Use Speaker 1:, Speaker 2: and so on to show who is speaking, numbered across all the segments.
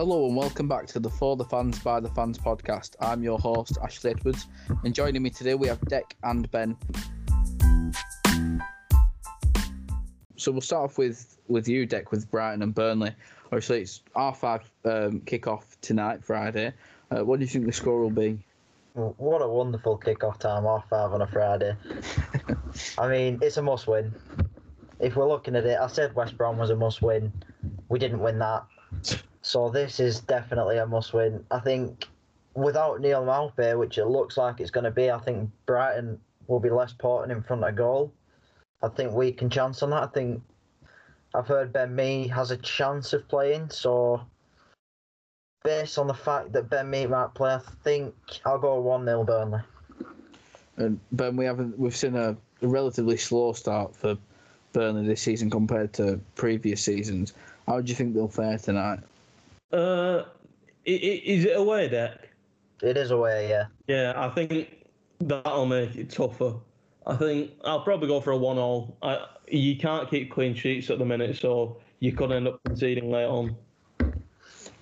Speaker 1: Hello and welcome back to the For the Fans by the Fans podcast. I'm your host, Ashley Edwards, and joining me today we have Dec and Ben. So we'll start off with, with you, Dec, with Brighton and Burnley. Obviously, it's R5 um, kick-off tonight, Friday. Uh, what do you think the score will be?
Speaker 2: What a wonderful kick-off time, half five on a Friday. I mean, it's a must-win. If we're looking at it, I said West Brom was a must-win. We didn't win that. So this is definitely a must-win. I think without Neal Maupay, which it looks like it's going to be, I think Brighton will be less potent in front of goal. I think we can chance on that. I think I've heard Ben Mee has a chance of playing, so based on the fact that Ben Mee might play, I think I'll go one 0 Burnley.
Speaker 1: And Ben, we haven't we've seen a relatively slow start for Burnley this season compared to previous seasons. How do you think they'll fare tonight?
Speaker 3: Uh, i- i- is it away Dec?
Speaker 2: It is away, yeah.
Speaker 3: Yeah, I think that'll make it tougher. I think I'll probably go for a one-all. I, you can't keep clean sheets at the minute, so you could end up conceding late on.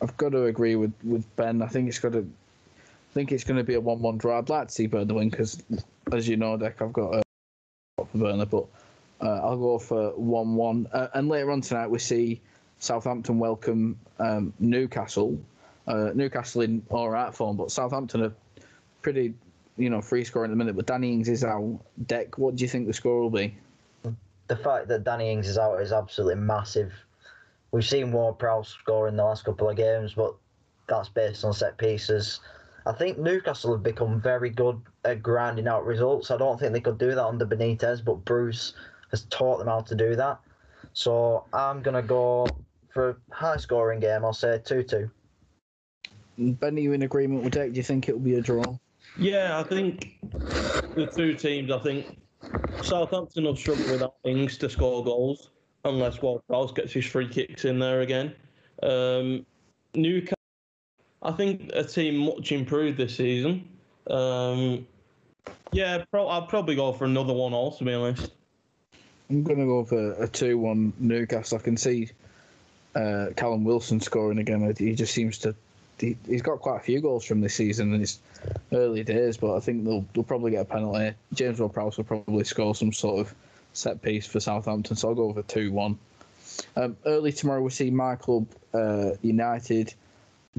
Speaker 1: I've got to agree with, with Ben. I think it's got to. I think it's going to be a one-one draw. I'd like to see Burnley win because, as you know, Dec, I've got a for Burnley, but uh, I'll go for one-one. Uh, and later on tonight, we see Southampton welcome um, Newcastle. Uh, Newcastle in all right form, but Southampton are pretty, you know, free scoring at the minute. But Danny Ings is out. Dec, what do you think the score will be?
Speaker 2: The fact that Danny Ings is out is absolutely massive. We've seen Ward Prowse score in the last couple of games, but that's based on set pieces. I think Newcastle have become very good at grinding out results. I don't think they could do that under Benitez, but Bruce has taught them how to do that. So I'm going to go for a high scoring game. I'll say 2 2.
Speaker 1: Ben, are you in agreement with Dec? Do you think it will be a draw?
Speaker 3: Yeah, I think the two teams. I think Southampton will struggle without Ings to score goals unless Ward-Prowse gets his free kicks in there again. Um, Newcastle, I think a team much improved this season. Um, yeah, pro- I'll probably go for another one. all to be honest.
Speaker 1: I'm going to go for a 2 1 Newcastle. I can see uh, Callum Wilson scoring again. He just seems to. He, he's got quite a few goals from this season in his early days, but I think they'll, they'll probably get a penalty. James Ward Prowse will probably score some sort of set piece for Southampton, so I'll go for 2 1. Um, early tomorrow, we see my club, uh, United,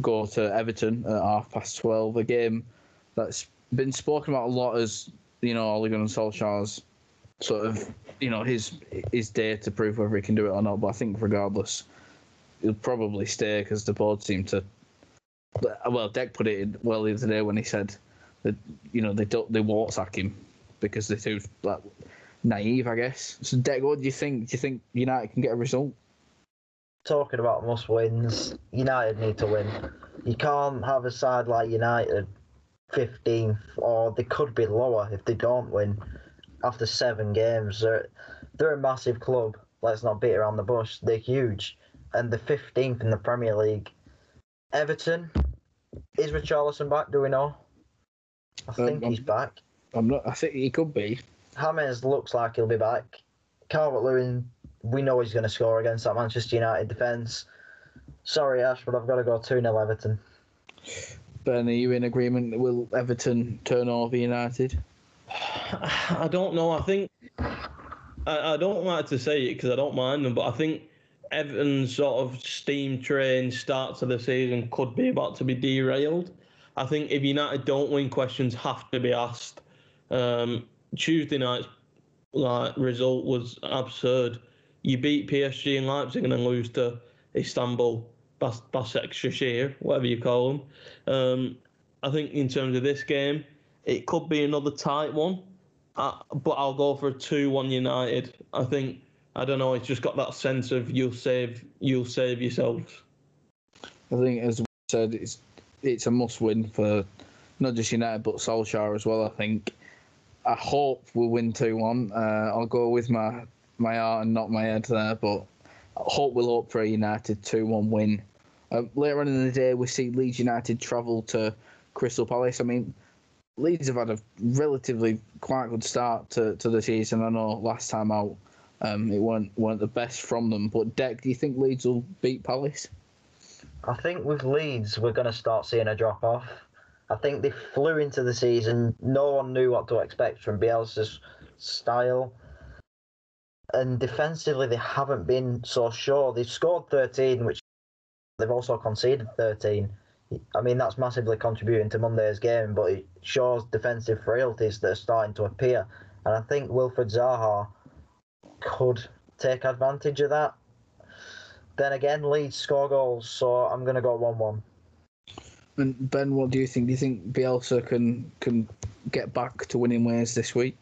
Speaker 1: go to Everton at half past 12. A game that's been spoken about a lot as, you know, Ole Gunnar Solskjaer's sort of you know his his day to prove whether he can do it or not. But I think regardless, he'll probably stay because the board seem to. Well, Dec put it in well the other day when he said that you know they don't they won't sack him because they're too like naive, I guess. So Dec, what do you think? Do you think United can get a result?
Speaker 2: Talking about must wins, United need to win. You can't have a side like United 15th, or they could be lower if they don't win after seven games. They're, they're a massive club. Let's not beat around the bush. They're huge. And the 15th in the Premier League. Everton, is Richarlison back? Do we know? I think
Speaker 1: Um,
Speaker 2: he's back.
Speaker 1: I'm not. I think he could be.
Speaker 2: James looks like he'll be back. Calvert Lewin, we know he's going to score against that Manchester United defence. Sorry, Ash, but I've got to go 2 0 Everton.
Speaker 1: Ben, are you in agreement? Will Everton turn over United?
Speaker 3: I don't know. I think I, I don't like to say it because I don't mind them, but I think Everton's sort of steam train start to the season could be about to be derailed. I think if United don't win, questions have to be asked. Um, Tuesday night's like result was absurd. You beat PSG and Leipzig and then lose to Istanbul, Bas- Basaksehir, whatever you call them. Um, I think in terms of this game, it could be another tight one, uh, but I'll go for a two-one United. I think I don't know. It's just got that sense of you'll save, you'll save yourselves.
Speaker 1: I think, as we said, it's it's a must win for not just United but Solskjaer as well. I think. I hope we'll win two one. Uh, I'll go with my my heart and not my head there, but I hope we'll hope for a United two one win. Um, later on in the day, we see Leeds United travel to Crystal Palace. I mean, Leeds have had a relatively quite good start to, to the season. I know last time out, um, it weren't weren't the best from them. But Dec, do you think Leeds will beat Palace?
Speaker 2: I think with Leeds, we're going to start seeing a drop off. I think they flew into the season. No one knew what to expect from Bielsa's style. And defensively, they haven't been so sure. They've scored 13, which they've also conceded 13. I mean, that's massively contributing to Monday's game, but it shows defensive frailties that are starting to appear. And I think Wilfried Zaha could take advantage of that. Then again, Leeds score goals, so I'm going to go 1 1.
Speaker 1: And Ben, what do you think? Do you think Bielsa can can get back to winning ways this week?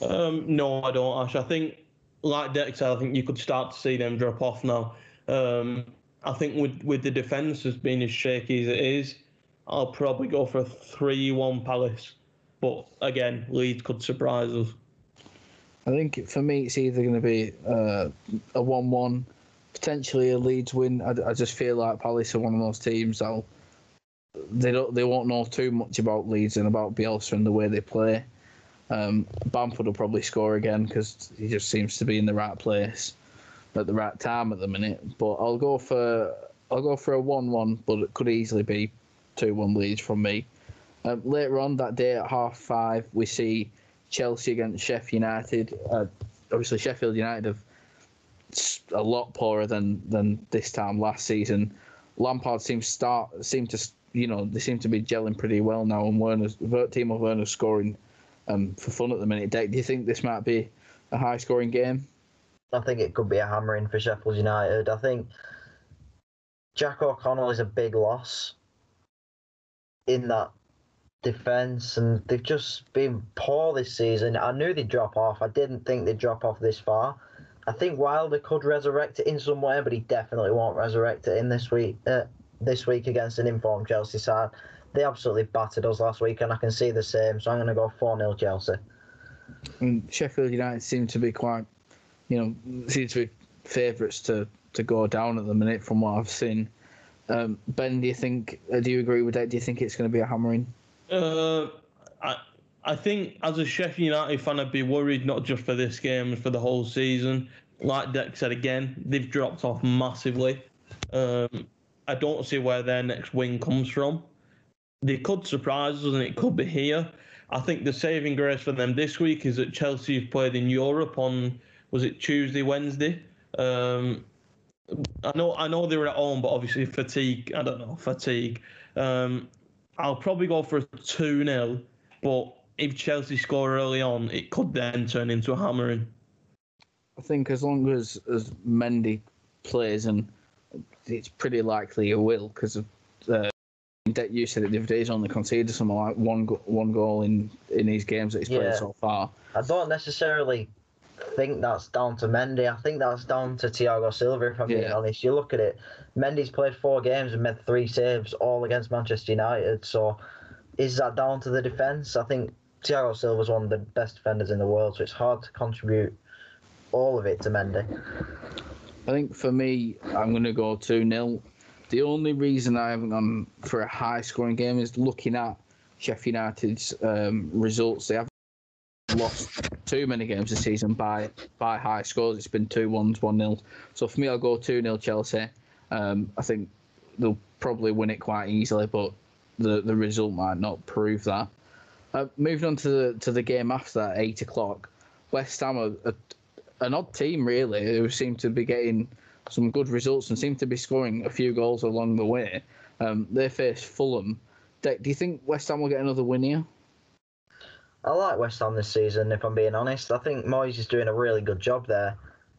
Speaker 3: Um, no, I don't, Ash. I think, like Dex said, I think you could start to see them drop off now. Um, I think with, with the defence as being as shaky as it is, I'll probably go for a 3 1 Palace. But again, Leeds could surprise us.
Speaker 1: I think for me, it's either going to be uh, a 1 1, potentially a Leeds win. I, I, just feel like Palace are one of those teams that'll. They don't. They won't know too much about Leeds and about Bielsa and the way they play. Um, Bamford will probably score again because he just seems to be in the right place at the right time at the minute. But I'll go for I'll go for a one-one, but it could easily be two-one Leeds from me. Um, later on that day at half five, we see Chelsea against Sheffield United. Uh, obviously, Sheffield United have a lot poorer than than this time last season. Lampard seems start seem to you know they seem to be gelling pretty well now, and Werner's Timo Werner scoring um, for fun at the minute. do you think this might be a high scoring game?
Speaker 2: I think it could be a hammering for Sheffield United. I think Jack O'Connell is a big loss in that defence, and they've just been poor this season. I knew they'd drop off. I didn't think they'd drop off this far. I think Wilder could resurrect it in some way, but he definitely won't resurrect it in this week. Uh, this week against an informed Chelsea side, they absolutely battered us last week, and I can see the same. So I'm going to go four 0 Chelsea.
Speaker 1: And Sheffield United seem to be quite, you know, seem to be favourites to to go down at the minute from what I've seen. Um, ben, do you think? Uh, do you agree with that? Do you think it's going to be a hammering?
Speaker 3: Uh, I I think as a Sheffield United fan, I'd be worried not just for this game, but for the whole season. Like Dec said again, they've dropped off massively. Um, I don't see where their next win comes from. They could surprise us, and it could be here. I think the saving grace for them this week is that Chelsea have played in Europe on was it Tuesday, Wednesday. Um, I know I know they were at home, but obviously fatigue. I don't know fatigue. Um, I'll probably go for a two 0 but if Chelsea score early on, it could then turn into a hammering.
Speaker 1: I think as long as as Mendy plays, and it's pretty likely he will, because of uh, you said it the other day, he's only conceded something like one one goal in in these games that he's played so far.
Speaker 2: I don't necessarily think that's down to Mendy. I think that's down to Thiago Silva. If I'm yeah. being honest, you look at it. Mendy's played four games and made three saves, all against Manchester United. So, is that down to the defence? I think Thiago Silva's one of the best defenders in the world, so it's hard to contribute all of it to Mendy.
Speaker 1: I think for me, I'm going to go 2 0. The only reason I haven't gone for a high scoring game is looking at Sheffield United's um, results. They have lost too many games this season by by high scores. It's been two ones, one nil. So for me, I'll go two 0 Chelsea. Um, I think they'll probably win it quite easily, but the the result might not prove that. Uh, moving on to the to the game after that, eight o'clock. West Ham are, are an odd team, really, who seem to be getting some good results and seem to be scoring a few goals along the way. Um, they face Fulham. Do you think West Ham will get another win here?
Speaker 2: I like West Ham this season, if I'm being honest. I think Moyes is doing a really good job there.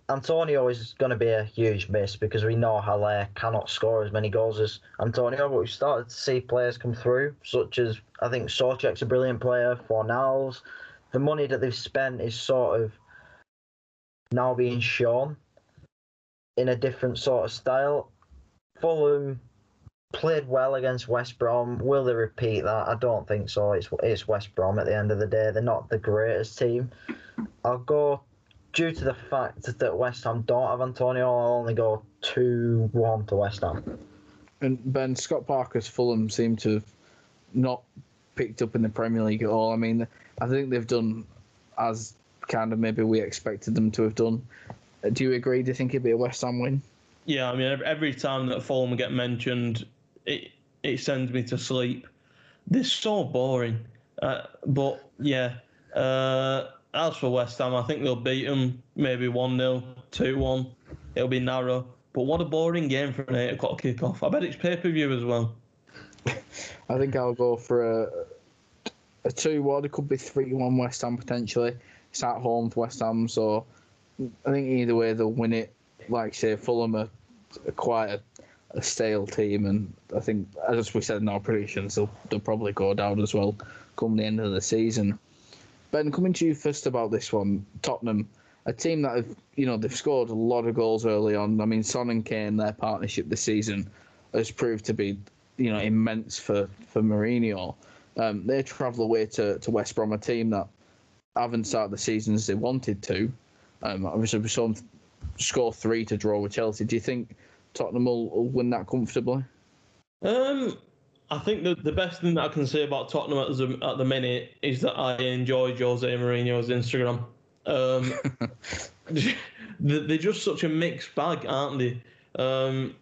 Speaker 2: Antonio is going to be a huge miss because we know Haller cannot score as many goals as Antonio, but we've started to see players come through, such as I think Soucek's a brilliant player, Fornals. The money that they've spent is sort of now being shown in a different sort of style. Fulham played well against West Brom. Will they repeat that? I don't think so. It's it's West Brom at the end of the day. They're not the greatest team. I'll go due to the fact that West Ham don't have Antonio. I'll only go two one to West Ham.
Speaker 1: And Ben Scott Parker's Fulham seem to have not picked up in the Premier League at all. I mean, I think they've done as kind of maybe we expected them to have done. Do you agree? Do you think it'd be a West Ham win?
Speaker 3: yeah, I mean, every time that Fulham get mentioned, it it sends me to sleep. They're so boring. Uh, but yeah, uh, as for West Ham, I think they'll beat them maybe 1 0, 2 1. It'll be narrow. But what a boring game for an 8 o'clock kickoff. I bet it's pay per view as well.
Speaker 1: I think I'll go for a a two one. It could be three one West Ham potentially. It's at home for West Ham, so I think either way they'll win it. Like say Fulham are, are quite a, a stale team, and I think as we said in our predictions, they'll they'll probably go down as well come the end of the season. Ben, coming to you first about this one, Tottenham, a team that have you know they've scored a lot of goals early on. I mean, Son and Kane, their partnership this season has proved to be you know immense for for Mourinho. Um, they travel away to, to West Brom, a team that haven't started the season as they wanted to. Um, obviously, we saw them score three to draw with Chelsea. Do you think Tottenham will, will win that comfortably?
Speaker 3: Um, I think the, the best thing that I can say about Tottenham at the, at the minute is that I enjoy Jose Mourinho's Instagram. Um, they're just such a mixed bag, aren't they? Um,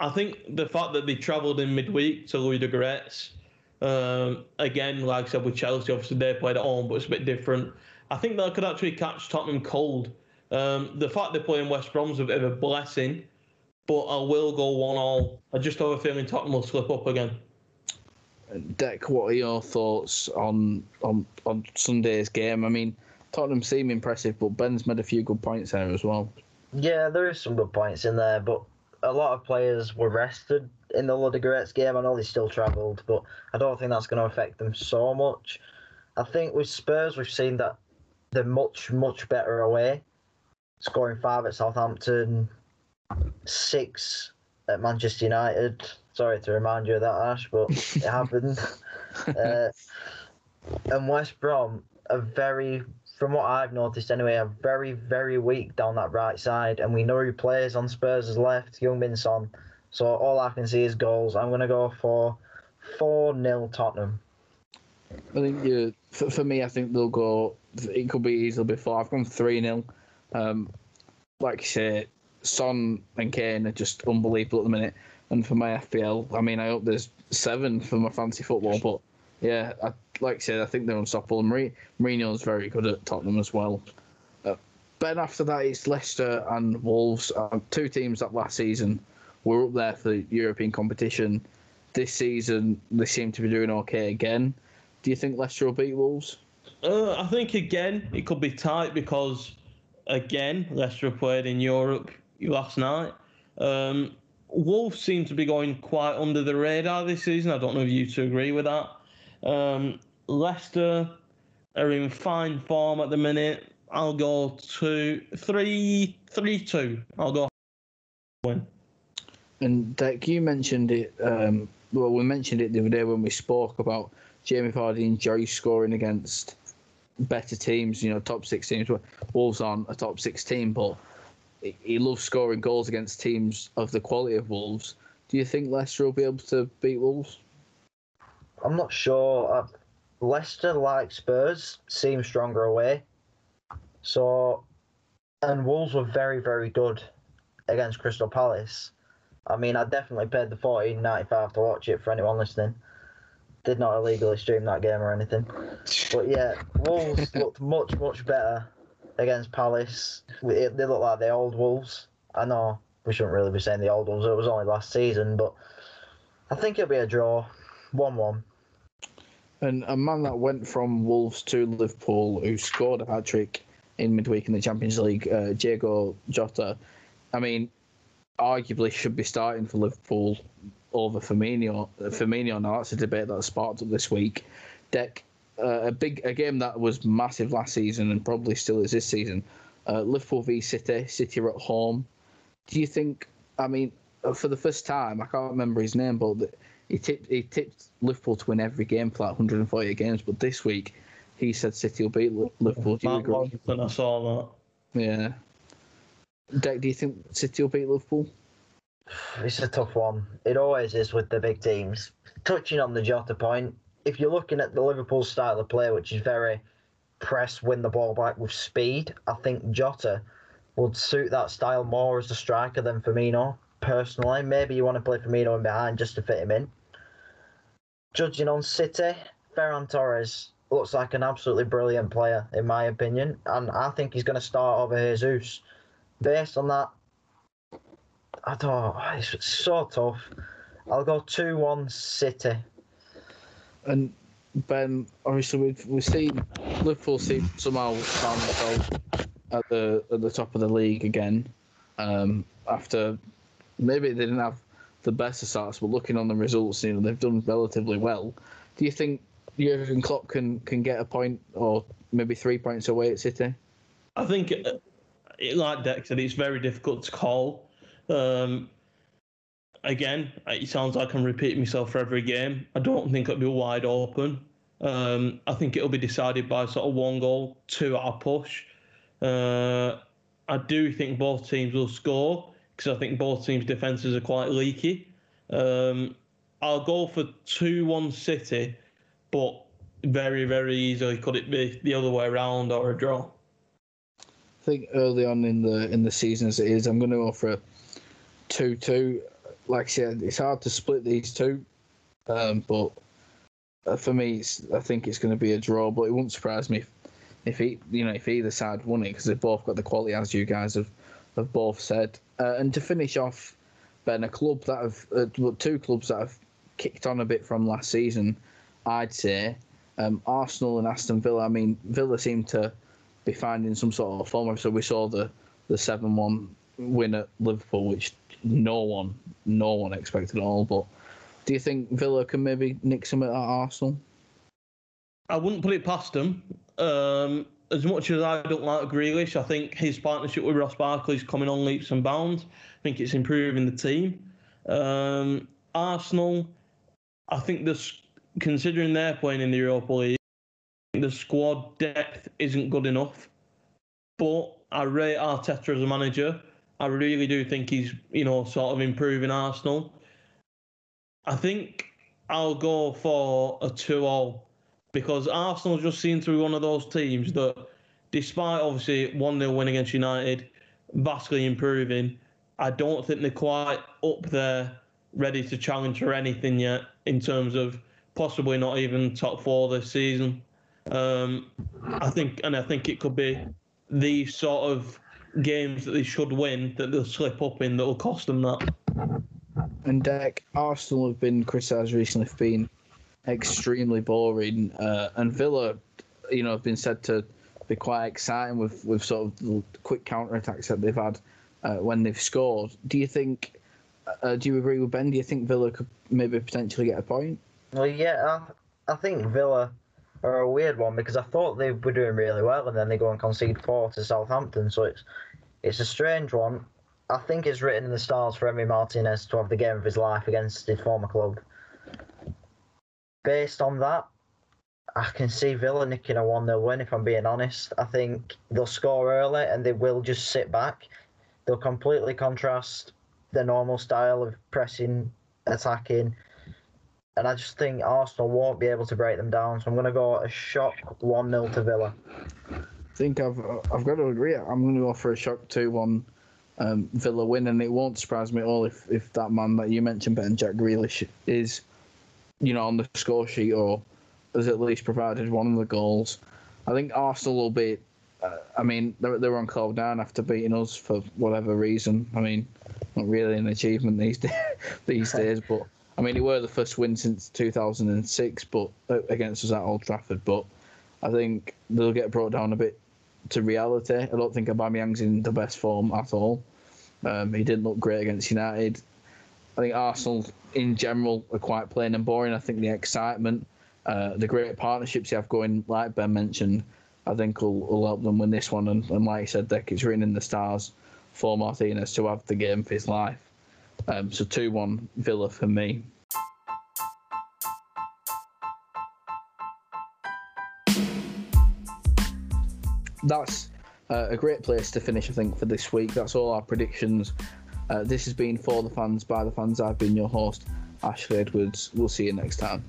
Speaker 3: I think the fact that they travelled in midweek to Ludogorets, um, again, like I said with Chelsea, obviously they played at home, but it's a bit different. I think that could actually catch Tottenham cold. Um, the fact they're playing West Brom's a bit of a blessing, but I will go one all. I just have a feeling Tottenham will slip up again.
Speaker 1: Dec, what are your thoughts on on on Sunday's game? I mean, Tottenham seem impressive, but Ben's made a few good points there as well.
Speaker 2: Yeah, there is some good points in there, but a lot of players were rested in the Ludogorets game. I know they still travelled, but I don't think that's going to affect them so much. I think with Spurs, we've seen that they're much, much better away, scoring five at Southampton, six at Manchester United. Sorry to remind you of that, Ash, but it happened. Uh, and West Brom are very, from what I've noticed anyway, are very, very weak down that right side. And we know who plays on Spurs' left, Heung-min Son. So all I can see is goals. I'm going to go for 4 0 Tottenham.
Speaker 1: I think you, for, for me, I think they'll go. It could be easily before. I've gone three 0 um, Like you say, Son and Kane are just unbelievable at the minute. And for my FPL, I mean, I hope there's seven for my fancy football. But yeah, I, like I said, I think they're unstoppable. And Mourinho's very good at Tottenham as well. Uh, then after that, it's Leicester and Wolves, uh, two teams that last season were up there for European competition. This season, they seem to be doing okay again. Do you think Leicester will beat Wolves?
Speaker 3: Uh, I think again it could be tight because again Leicester played in Europe last night. Um, Wolves seem to be going quite under the radar this season. I don't know if you two agree with that. Um, Leicester are in fine form at the minute. I'll go two, three, three, two. I'll go win.
Speaker 1: And Dick, you mentioned it. Um, well, we mentioned it the other day when we spoke about Jamie Vardy enjoys scoring against better teams. You know, top six teams. Wolves aren't a top six team, but he loves scoring goals against teams of the quality of Wolves. Do you think Leicester will be able to beat Wolves?
Speaker 2: I'm not sure. Uh, Leicester, like Spurs, seem stronger away. So, and Wolves were very, very good against Crystal Palace. I mean, I definitely paid the fourteen ninety five to watch it for anyone listening. Did not illegally stream that game or anything. But yeah, Wolves looked much, much better against Palace. They look like the old Wolves. I know we shouldn't really be saying the old Wolves. It was only last season, but I think it'll be a draw, one-one.
Speaker 1: And a man that went from Wolves to Liverpool, who scored a hat trick in midweek in the Champions League, uh, Diego Jota. I mean, arguably should be starting for Liverpool over Firmino. Firmino now that's a debate that sparked up this week. Dec, uh, a big a game that was massive last season and probably still is this season. Uh, Liverpool v City. City are at home. Do you think? I mean, uh, for the first time, I can't remember his name, but he tipped he tipped Liverpool to win every game for like 140 games. But this week, he said City will beat Liverpool. Do you
Speaker 3: Matt
Speaker 1: agree?
Speaker 3: Robinson, I saw that.
Speaker 1: Yeah. Dec, do you think City will beat Liverpool?
Speaker 2: It's a tough one. It always is with the big teams. Touching on the Jota point, if you're looking at the Liverpool style of play, which is very press, win the ball back with speed, I think Jota would suit that style more as a striker than Firmino. Personally, maybe you want to play Firmino in behind just to fit him in. Judging on City, Ferran Torres looks like an absolutely brilliant player in my opinion, and I think he's going to start over Jesus. Based on that, I don't. It's so tough. I'll go two-one City.
Speaker 1: And Ben, obviously we've we've seen Liverpool seem somehow found themselves at the at the top of the league again. Um, after maybe they didn't have the best of starts, but looking on the results, you know they've done relatively well. Do you think Jurgen Klopp can can get a point or maybe three points away at City?
Speaker 3: I think, uh, like Dex said, it's very difficult to call. Um, again, it sounds like I'm repeating myself for every game. I don't think it'll be wide open. Um, I think it'll be decided by sort of one goal, two at a push. Uh, I do think both teams will score because I think both teams' defences are quite leaky. Um, I'll go for 2 1 City, but very, very easily could it be the other way around or a draw?
Speaker 1: I think early on in the in the season as it is, I'm going to offer a two-two. Like I said, it's hard to split these two, um, but uh, for me, I think it's going to be a draw. But it wouldn't surprise me if, if he, you know, if either side won it because they've both got the quality, as you guys have have both said. Uh, and to finish off, Ben, a club that have uh, two clubs that have kicked on a bit from last season, I'd say um, Arsenal and Aston Villa. I mean, Villa seem to be finding some sort of form. So we saw the the seven one win at Liverpool, which no one, no one expected at all. But do you think Villa can maybe nick some at Arsenal?
Speaker 3: I wouldn't put it past them. Um, as much as I don't like Grealish, I think his partnership with Ross Barkley is coming on leaps and bounds. I think it's improving the team. Um, Arsenal, I think this, considering they're playing in the Europa League, the squad depth isn't good enough. But I rate Arteta as a manager. I really do think he's, you know, sort of improving Arsenal. I think I'll go for a 2 all because Arsenal just seem to be one of those teams that, despite obviously 1 0 win against United, vastly improving, I don't think they're quite up there ready to challenge for anything yet in terms of possibly not even top four this season. Um, I think, and I think it could be the sort of games that they should win that they'll slip up in that will cost them that.
Speaker 1: And Dec, Arsenal have been criticised recently for being extremely boring, uh, and Villa, you know, have been said to be quite exciting with, with sort of the quick counter attacks that they've had uh, when they've scored. Do you think? Uh, do you agree with Ben? Do you think Villa could maybe potentially get a point?
Speaker 2: Well, yeah, I, I think Villa are a weird one because I thought they were doing really well, and then they go and concede four to Southampton. So it's it's a strange one. I think it's written in the stars for Emi Martinez to have the game of his life against his former club. Based on that, I can see Villa nicking a 1 0 win, if I'm being honest. I think they'll score early and they will just sit back. They'll completely contrast the normal style of pressing, attacking. And I just think Arsenal won't be able to break them down. So I'm going to go a shock 1 0 to Villa.
Speaker 1: I think I've I've got to agree. I'm going to go for a shock 2 1 um, Villa win, and it won't surprise me at all if, if that man that you mentioned, Ben Jack Grealish, is you know on the score sheet or has at least provided one of the goals. I think Arsenal will be. Uh, I mean, they're, they're on cloud nine after beating us for whatever reason. I mean, not really an achievement these days, these days, but I mean, it were the first win since 2006, but uh, against us at Old Trafford. But I think they'll get brought down a bit to reality. I don't think Aubameyang's in the best form at all. Um, he didn't look great against United. I think Arsenal, in general, are quite plain and boring. I think the excitement, uh, the great partnerships you have going, like Ben mentioned, I think will, will help them win this one. And, and like I said, Dec, it's written in the stars for Martinez to have the game for his life. Um, so 2 1 Villa for me. That's uh, a great place to finish, I think, for this week. That's all our predictions. Uh, this has been For the Fans, by the fans. I've been your host, Ashley Edwards. We'll see you next time.